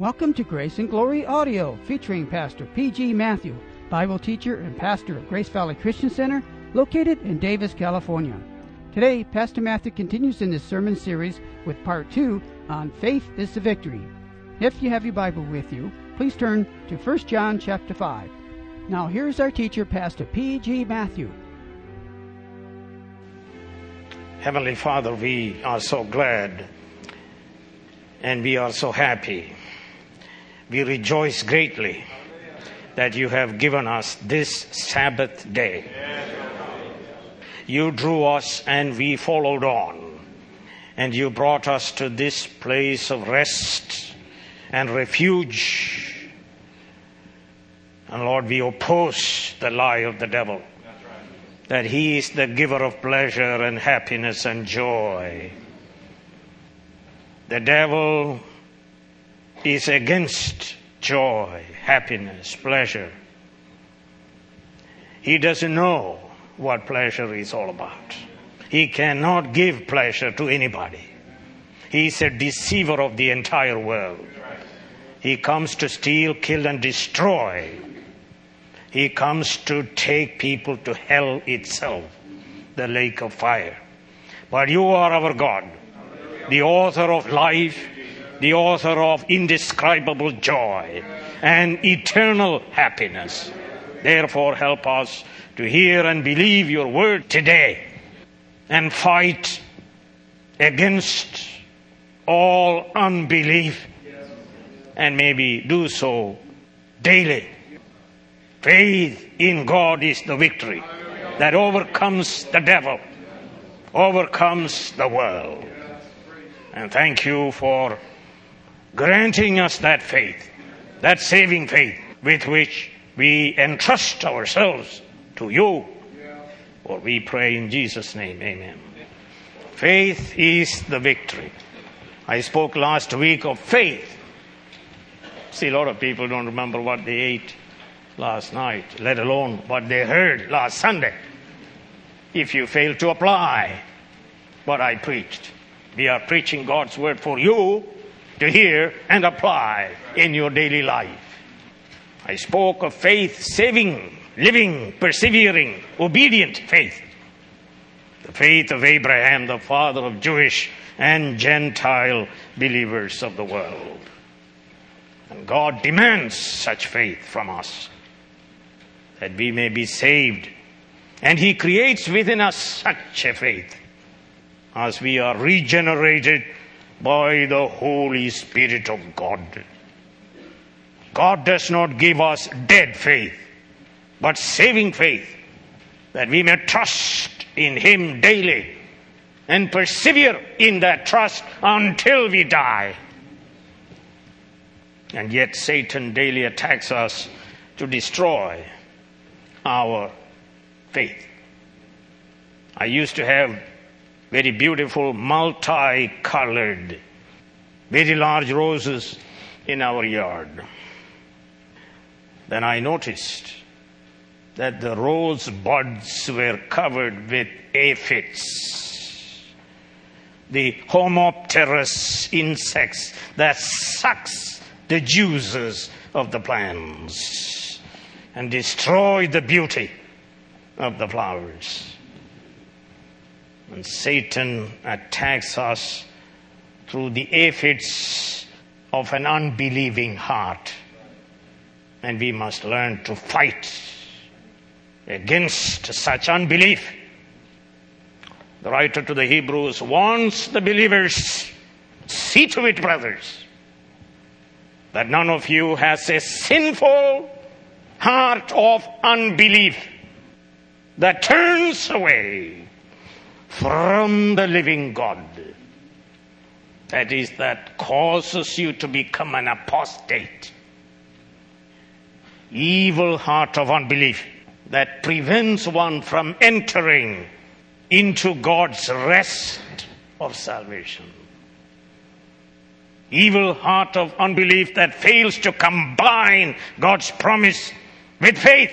Welcome to Grace and Glory Audio, featuring Pastor P.G. Matthew, Bible teacher and pastor of Grace Valley Christian Center, located in Davis, California. Today, Pastor Matthew continues in this sermon series with part two on Faith is the Victory. If you have your Bible with you, please turn to 1 John chapter 5. Now, here's our teacher, Pastor P.G. Matthew. Heavenly Father, we are so glad and we are so happy. We rejoice greatly that you have given us this Sabbath day. You drew us and we followed on. And you brought us to this place of rest and refuge. And Lord, we oppose the lie of the devil that he is the giver of pleasure and happiness and joy. The devil is against joy, happiness, pleasure. He doesn't know what pleasure is all about. He cannot give pleasure to anybody. He is a deceiver of the entire world. He comes to steal, kill, and destroy. He comes to take people to hell itself, the lake of fire. But you are our God, the author of life, the author of indescribable joy and eternal happiness. Therefore, help us to hear and believe your word today and fight against all unbelief and maybe do so daily. Faith in God is the victory that overcomes the devil, overcomes the world. And thank you for granting us that faith, that saving faith with which we entrust ourselves to you. For we pray in Jesus' name, amen. Faith is the victory. I spoke last week of faith. See, a lot of people don't remember what they ate last night, let alone what they heard last Sunday. If you fail to apply what I preached, we are preaching God's word for you to hear and apply in your daily life. I spoke of faith saving, living, persevering, obedient faith. The faith of Abraham, the father of Jewish and Gentile believers of the world. And God demands such faith from us that we may be saved. And He creates within us such a faith as we are regenerated by the Holy Spirit of God. God does not give us dead faith, but saving faith, that we may trust in Him daily and persevere in that trust until we die. And yet Satan daily attacks us to destroy our faith. I used to have very beautiful, multi-colored, very large roses in our yard. Then I noticed that the rose buds were covered with aphids, the homopterous insects that sucks the juices of the plants and destroy the beauty of the flowers. And Satan attacks us through the aphids of an unbelieving heart. And we must learn to fight against such unbelief. The writer to the Hebrews warns the believers, see to it, brothers, that none of you has a sinful heart of unbelief that turns away from the living God. That is, that causes you to become an apostate. Evil heart of unbelief that prevents one from entering into God's rest of salvation. Evil heart of unbelief that fails to combine God's promise with faith,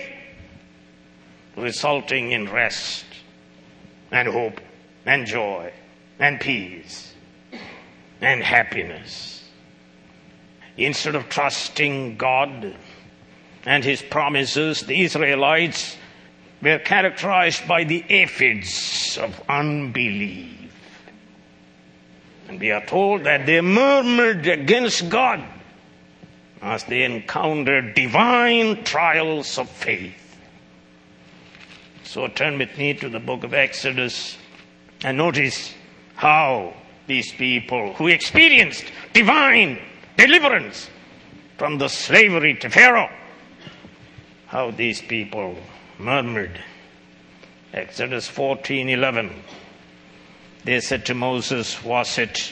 resulting in rest and hope and joy and peace and happiness. Instead of trusting God and His promises, the Israelites were characterized by the aphids of unbelief. And we are told that they murmured against God as they encountered divine trials of faith. So turn with me to the book of Exodus and notice how these people who experienced divine deliverance from the slavery to Pharaoh, how these people murmured. Exodus 14:11 They said to Moses, "Was it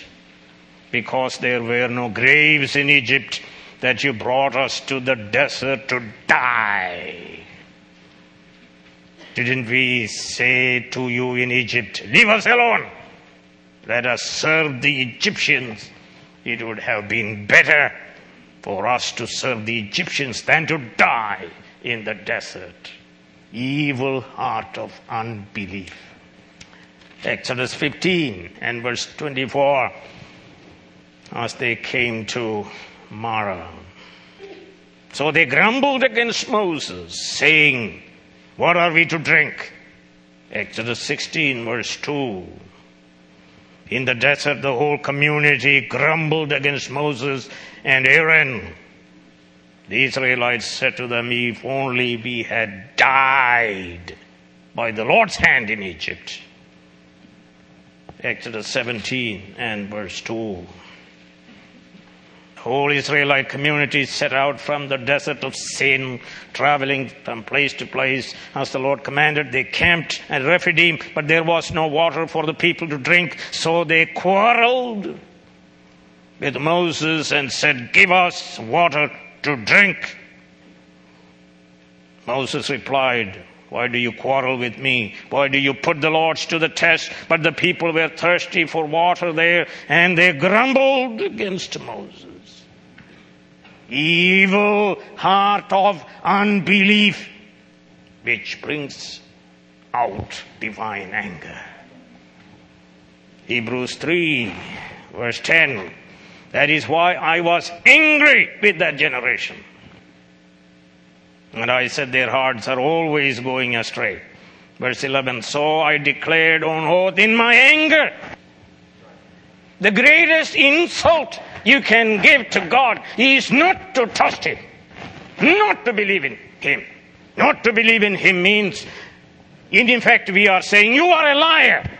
because there were no graves in Egypt that you brought us to the desert to die?" Didn't we say to you in Egypt, Leave us alone? Let us serve the Egyptians. It would have been better for us to serve the Egyptians than to die in the desert. Evil heart of unbelief. Exodus 15 and verse 24. As they came to Marah. So they grumbled against Moses, saying, what are we to drink? Exodus 16, verse 2. In the desert, the whole community grumbled against Moses and Aaron. The Israelites said to them, If only we had died by the Lord's hand in Egypt. Exodus 17 and verse 2 whole Israelite community set out from the desert of sin, traveling from place to place as the Lord commanded. They camped at Rephidim, but there was no water for the people to drink, so they quarreled with Moses and said, Give us water to drink. Moses replied, why do you quarrel with me? Why do you put the Lords to the test? But the people were thirsty for water there, and they grumbled against Moses evil heart of unbelief which brings out divine anger. Hebrews 3 verse 10. That is why I was angry with that generation. And I said their hearts are always going astray. Verse 11. So I declared on oath in my anger. The greatest insult you can give to God is not to trust Him, not to believe in Him. Not to believe in Him means, in fact, we are saying, You are a liar.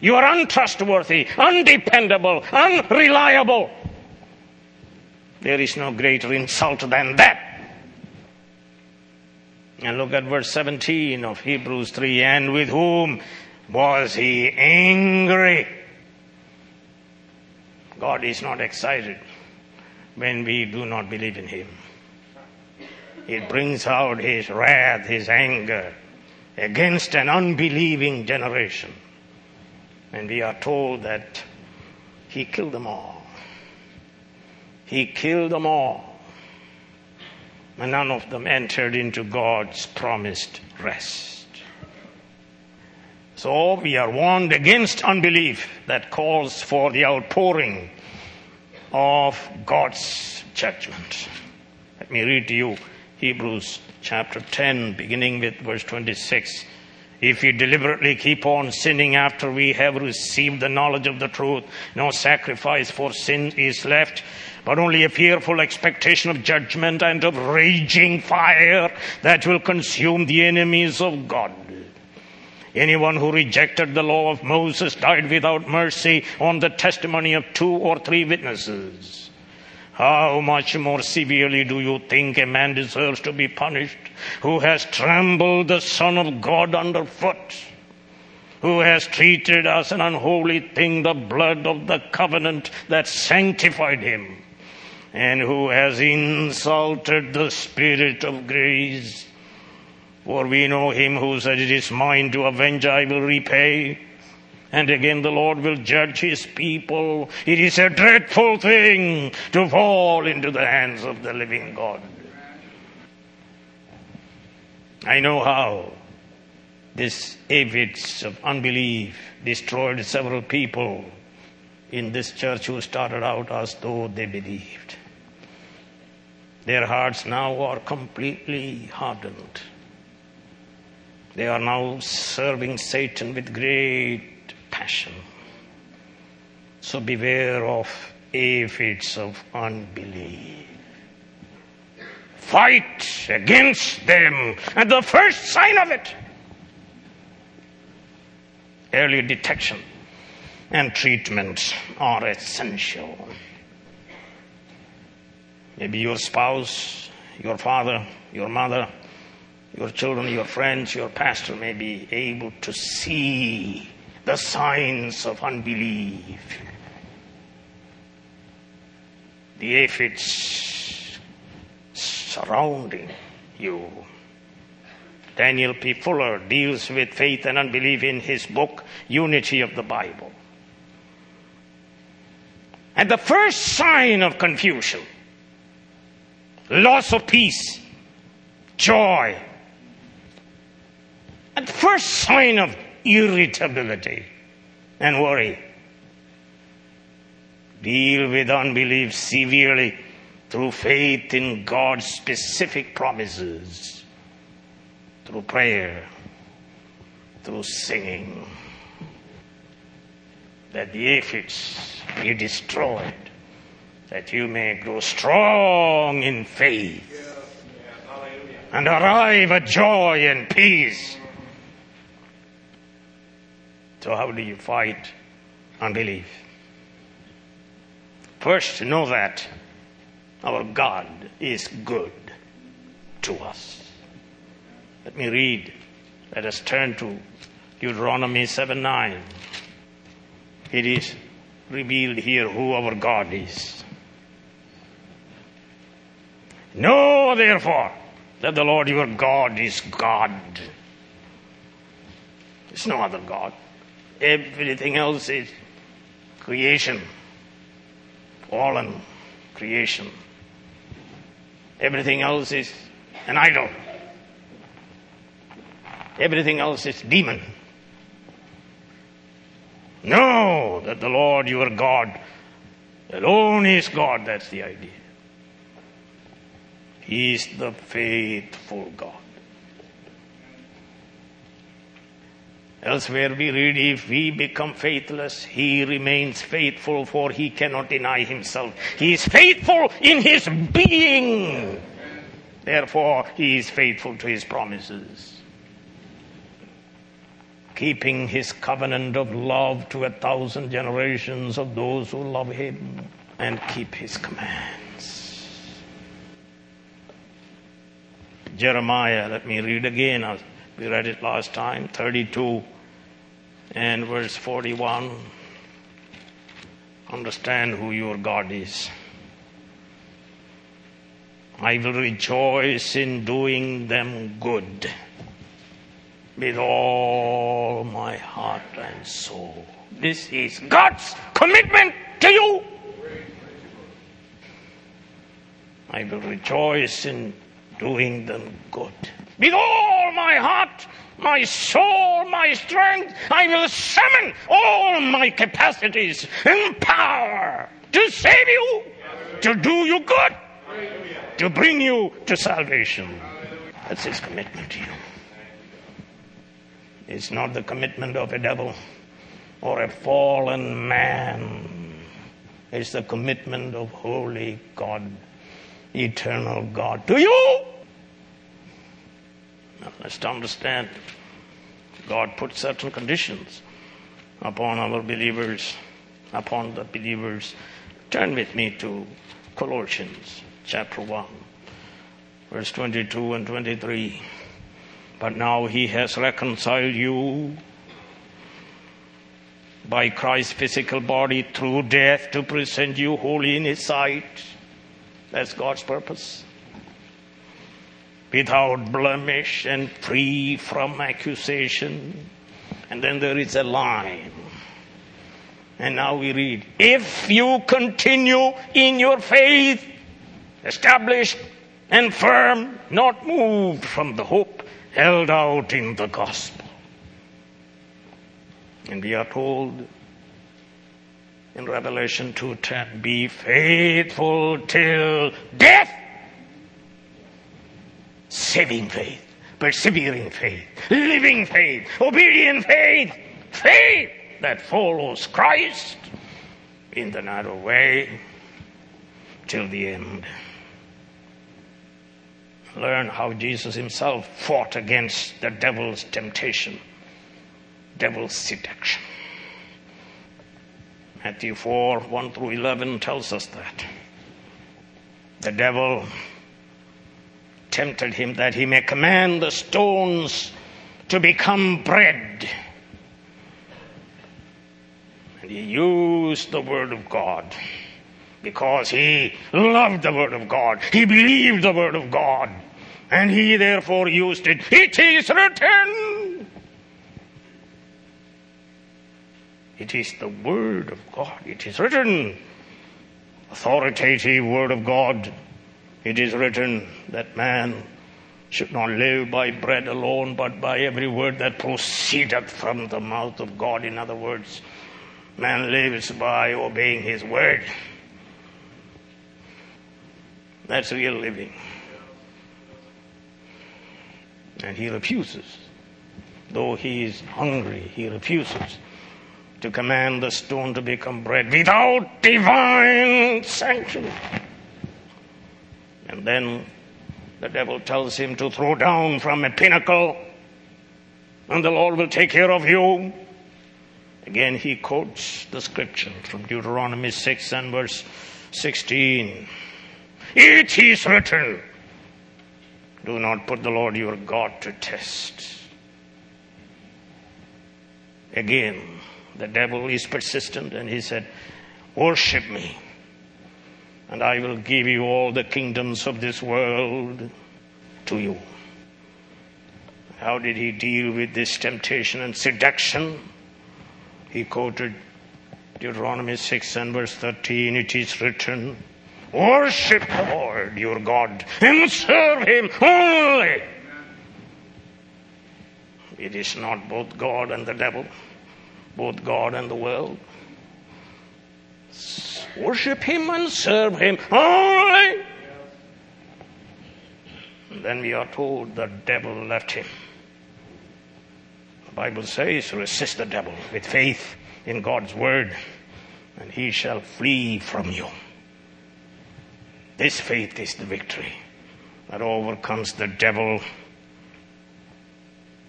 You are untrustworthy, undependable, unreliable. There is no greater insult than that. And look at verse 17 of Hebrews 3 and with whom was he angry? God is not excited when we do not believe in Him. It brings out His wrath, His anger against an unbelieving generation. And we are told that He killed them all. He killed them all. And none of them entered into God's promised rest. So we are warned against unbelief that calls for the outpouring of God's judgment. Let me read to you Hebrews chapter 10, beginning with verse 26. If we deliberately keep on sinning after we have received the knowledge of the truth, no sacrifice for sin is left, but only a fearful expectation of judgment and of raging fire that will consume the enemies of God. Anyone who rejected the law of Moses died without mercy on the testimony of two or three witnesses. How much more severely do you think a man deserves to be punished who has trampled the Son of God underfoot? Who has treated as an unholy thing the blood of the covenant that sanctified him? And who has insulted the Spirit of grace? For we know him who said, It is mine to avenge, I will repay. And again the Lord will judge his people. It is a dreadful thing to fall into the hands of the living God. I know how this aphids of unbelief destroyed several people in this church who started out as though they believed. Their hearts now are completely hardened. They are now serving Satan with great passion. So beware of aphids of unbelief. Fight against them. And the first sign of it early detection and treatment are essential. Maybe your spouse, your father, your mother, your children, your friends, your pastor may be able to see the signs of unbelief. The aphids surrounding you. Daniel P. Fuller deals with faith and unbelief in his book, Unity of the Bible. And the first sign of confusion, loss of peace, joy, the first sign of irritability and worry. Deal with unbelief severely through faith in God's specific promises, through prayer, through singing, that the aphids be destroyed, that you may grow strong in faith. And arrive at joy and peace. So, how do you fight unbelief? First, know that our God is good to us. Let me read. Let us turn to Deuteronomy 7 9. It is revealed here who our God is. Know therefore that the Lord your God is God. There's no other God. Everything else is creation, fallen creation. Everything else is an idol. Everything else is demon. Know that the Lord your God alone is God. That's the idea. He is the faithful God. Elsewhere we read, if we become faithless, he remains faithful for he cannot deny himself. He is faithful in his being. Therefore, he is faithful to his promises. Keeping his covenant of love to a thousand generations of those who love him and keep his commands. Jeremiah, let me read again. We read it last time, 32 and verse 41. Understand who your God is. I will rejoice in doing them good with all my heart and soul. This is God's commitment to you. I will rejoice in doing them good. With all my heart, my soul, my strength, I will summon all my capacities and power to save you, to do you good, to bring you to salvation. That's his commitment to you. It's not the commitment of a devil or a fallen man. It's the commitment of holy God, eternal God to you. Let's understand God put certain conditions upon our believers, upon the believers. Turn with me to Colossians chapter 1, verse 22 and 23. But now he has reconciled you by Christ's physical body through death to present you holy in his sight. That's God's purpose without blemish and free from accusation. And then there is a line. And now we read, if you continue in your faith, established and firm, not moved from the hope held out in the gospel. And we are told in Revelation 2:10, be faithful till death. Saving faith, persevering faith, living faith, obedient faith, faith that follows Christ in the narrow way till the end. Learn how Jesus himself fought against the devil's temptation, devil's seduction. Matthew 4 1 through 11 tells us that. The devil tempted him that he may command the stones to become bread. And he used the word of God because he loved the word of God. He believed the word of God. And he therefore used it. It is written. It is the word of God. It is written. Authoritative word of God. It is written that man should not live by bread alone, but by every word that proceedeth from the mouth of God. In other words, man lives by obeying his word. That's real living. And he refuses. Though he is hungry, he refuses to command the stone to become bread without divine sanction. And then the devil tells him to throw down from a pinnacle and the Lord will take care of you. Again, he quotes the scripture from Deuteronomy 6 and verse 16. It is written, do not put the Lord your God to test. Again, the devil is persistent and he said, Worship me, and I will give you all the kingdoms of this world to you. How did he deal with this temptation and seduction? He quoted Deuteronomy 6 and verse 13 It is written, Worship the Lord your God and serve him only. It is not both God and the devil, both God and the world. Worship him and serve him only. And then we are told the devil left him. The Bible says, resist the devil with faith in God's word, and he shall flee from you. This faith is the victory that overcomes the devil.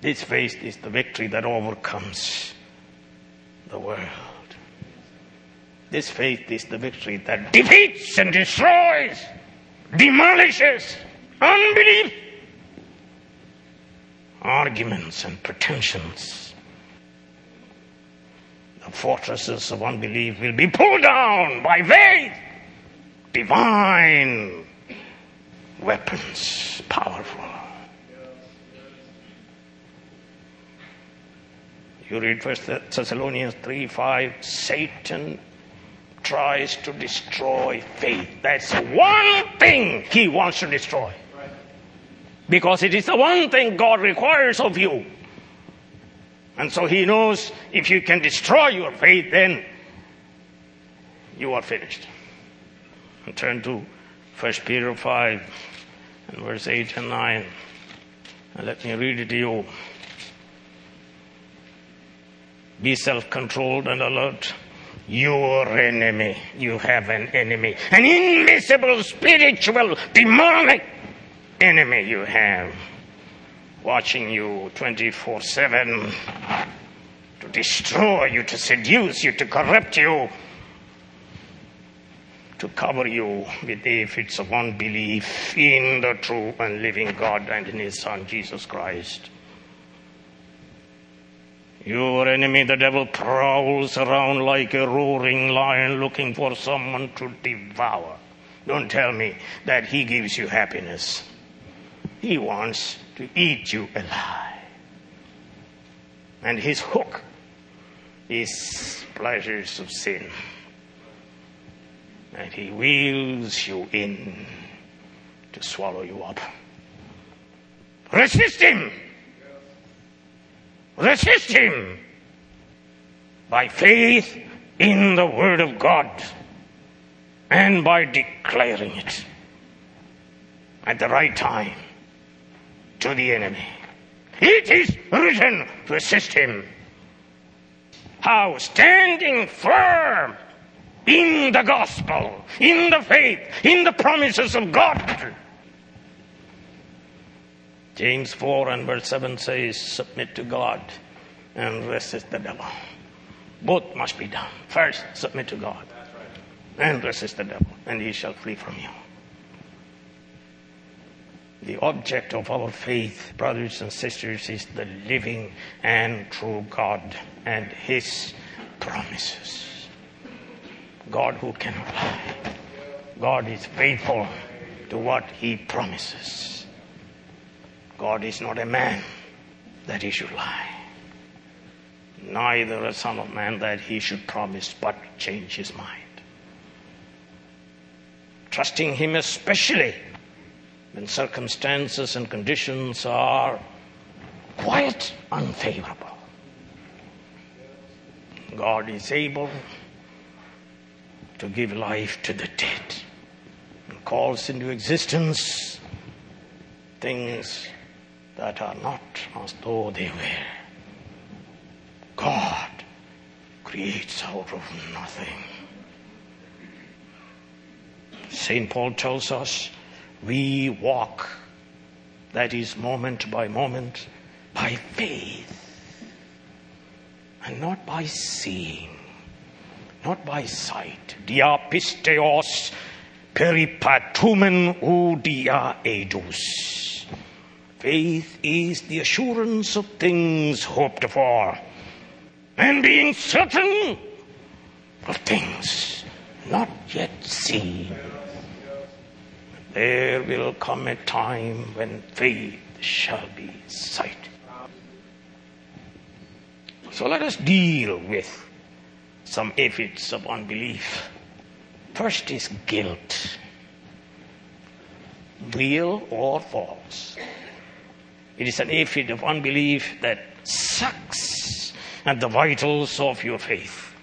This faith is the victory that overcomes the world. This faith is the victory that defeats and destroys, demolishes unbelief, arguments and pretensions. The fortresses of unbelief will be pulled down by faith divine weapons, powerful. You read First Thessalonians 3 5, Satan tries to destroy faith. That's one thing he wants to destroy. Because it is the one thing God requires of you. And so he knows if you can destroy your faith, then you are finished. And turn to 1 Peter 5 and verse 8 and 9. And let me read it to you. Be self controlled and alert. Your enemy. You have an enemy. An invisible, spiritual, demonic enemy you have. Watching you 24 7 to destroy you, to seduce you, to corrupt you, to cover you with the aphids of unbelief in the true and living God and in His Son Jesus Christ. Your enemy, the devil, prowls around like a roaring lion looking for someone to devour. Don't tell me that he gives you happiness. He wants to eat you alive. And his hook is pleasures of sin. And he wheels you in to swallow you up. Resist him! Resist him by faith in the Word of God and by declaring it at the right time to the enemy. It is written to assist him. How standing firm in the gospel, in the faith, in the promises of God. James 4 and verse 7 says, Submit to God and resist the devil. Both must be done. First, submit to God and resist the devil, and he shall flee from you. The object of our faith, brothers and sisters, is the living and true God and his promises. God who cannot lie. God is faithful to what he promises. God is not a man that he should lie, neither a son of man that he should promise but change his mind. Trusting him especially when circumstances and conditions are quite unfavorable. God is able to give life to the dead and calls into existence things that are not as though they were. God creates out of nothing. St. Paul tells us we walk, that is, moment by moment, by faith and not by seeing, not by sight. Diapisteos peripatumen ou dia edus. Faith is the assurance of things hoped for and being certain of things not yet seen. There will come a time when faith shall be sight. So let us deal with some aphids of unbelief. First is guilt. Real or false. It is an aphid of unbelief that sucks at the vitals of your faith.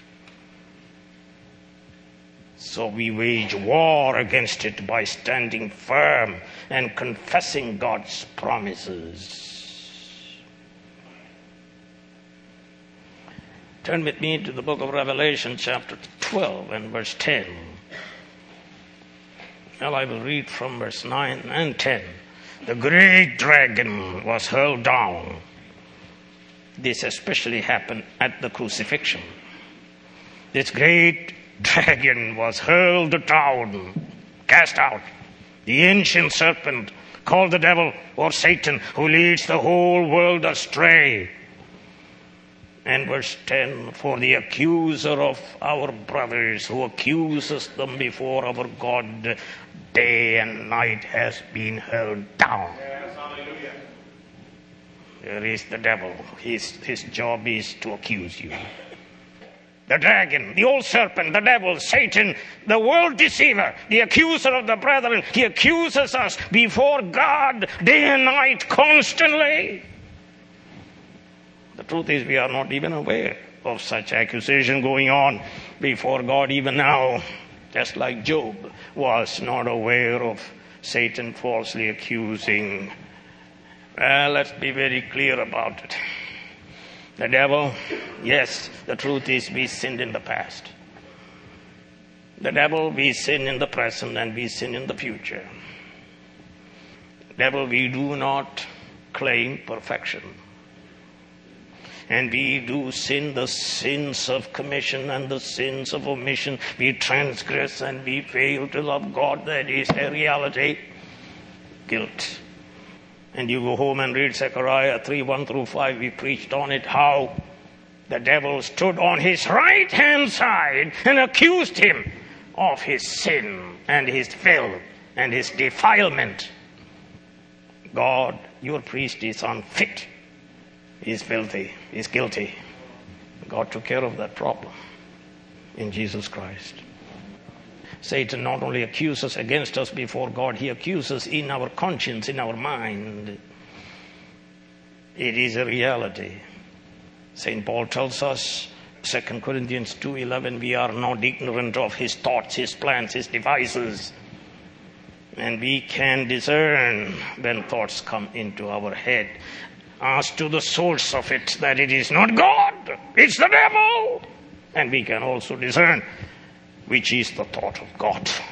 So we wage war against it by standing firm and confessing God's promises. Turn with me to the book of Revelation, chapter 12 and verse 10. Well, I will read from verse 9 and 10. The great dragon was hurled down. This especially happened at the crucifixion. This great dragon was hurled down, cast out. The ancient serpent, called the devil or Satan, who leads the whole world astray. And verse 10 For the accuser of our brothers who accuses them before our God day and night has been held down. There is the devil. His, his job is to accuse you. The dragon, the old serpent, the devil, Satan, the world deceiver, the accuser of the brethren, he accuses us before God day and night constantly. The truth is, we are not even aware of such accusation going on before God even now, just like Job was not aware of Satan falsely accusing. Well, let's be very clear about it. The devil, yes, the truth is we sinned in the past. The devil, we sin in the present and we sin in the future. Devil, we do not claim perfection and we do sin the sins of commission and the sins of omission. We transgress and we fail to love God. That is a reality. Guilt. And you go home and read Zechariah 3 1 through 5. We preached on it how the devil stood on his right hand side and accused him of his sin and his filth and his defilement. God, your priest is unfit He's filthy. He's guilty. God took care of that problem in Jesus Christ. Satan not only accuses against us before God, he accuses in our conscience, in our mind. It is a reality. St. Paul tells us 2 Corinthians 2:11 we are not ignorant of his thoughts his plans his devices and we can discern when thoughts come into our head as to the source of it that it is not God it's the devil. And we can also discern which is the thought of God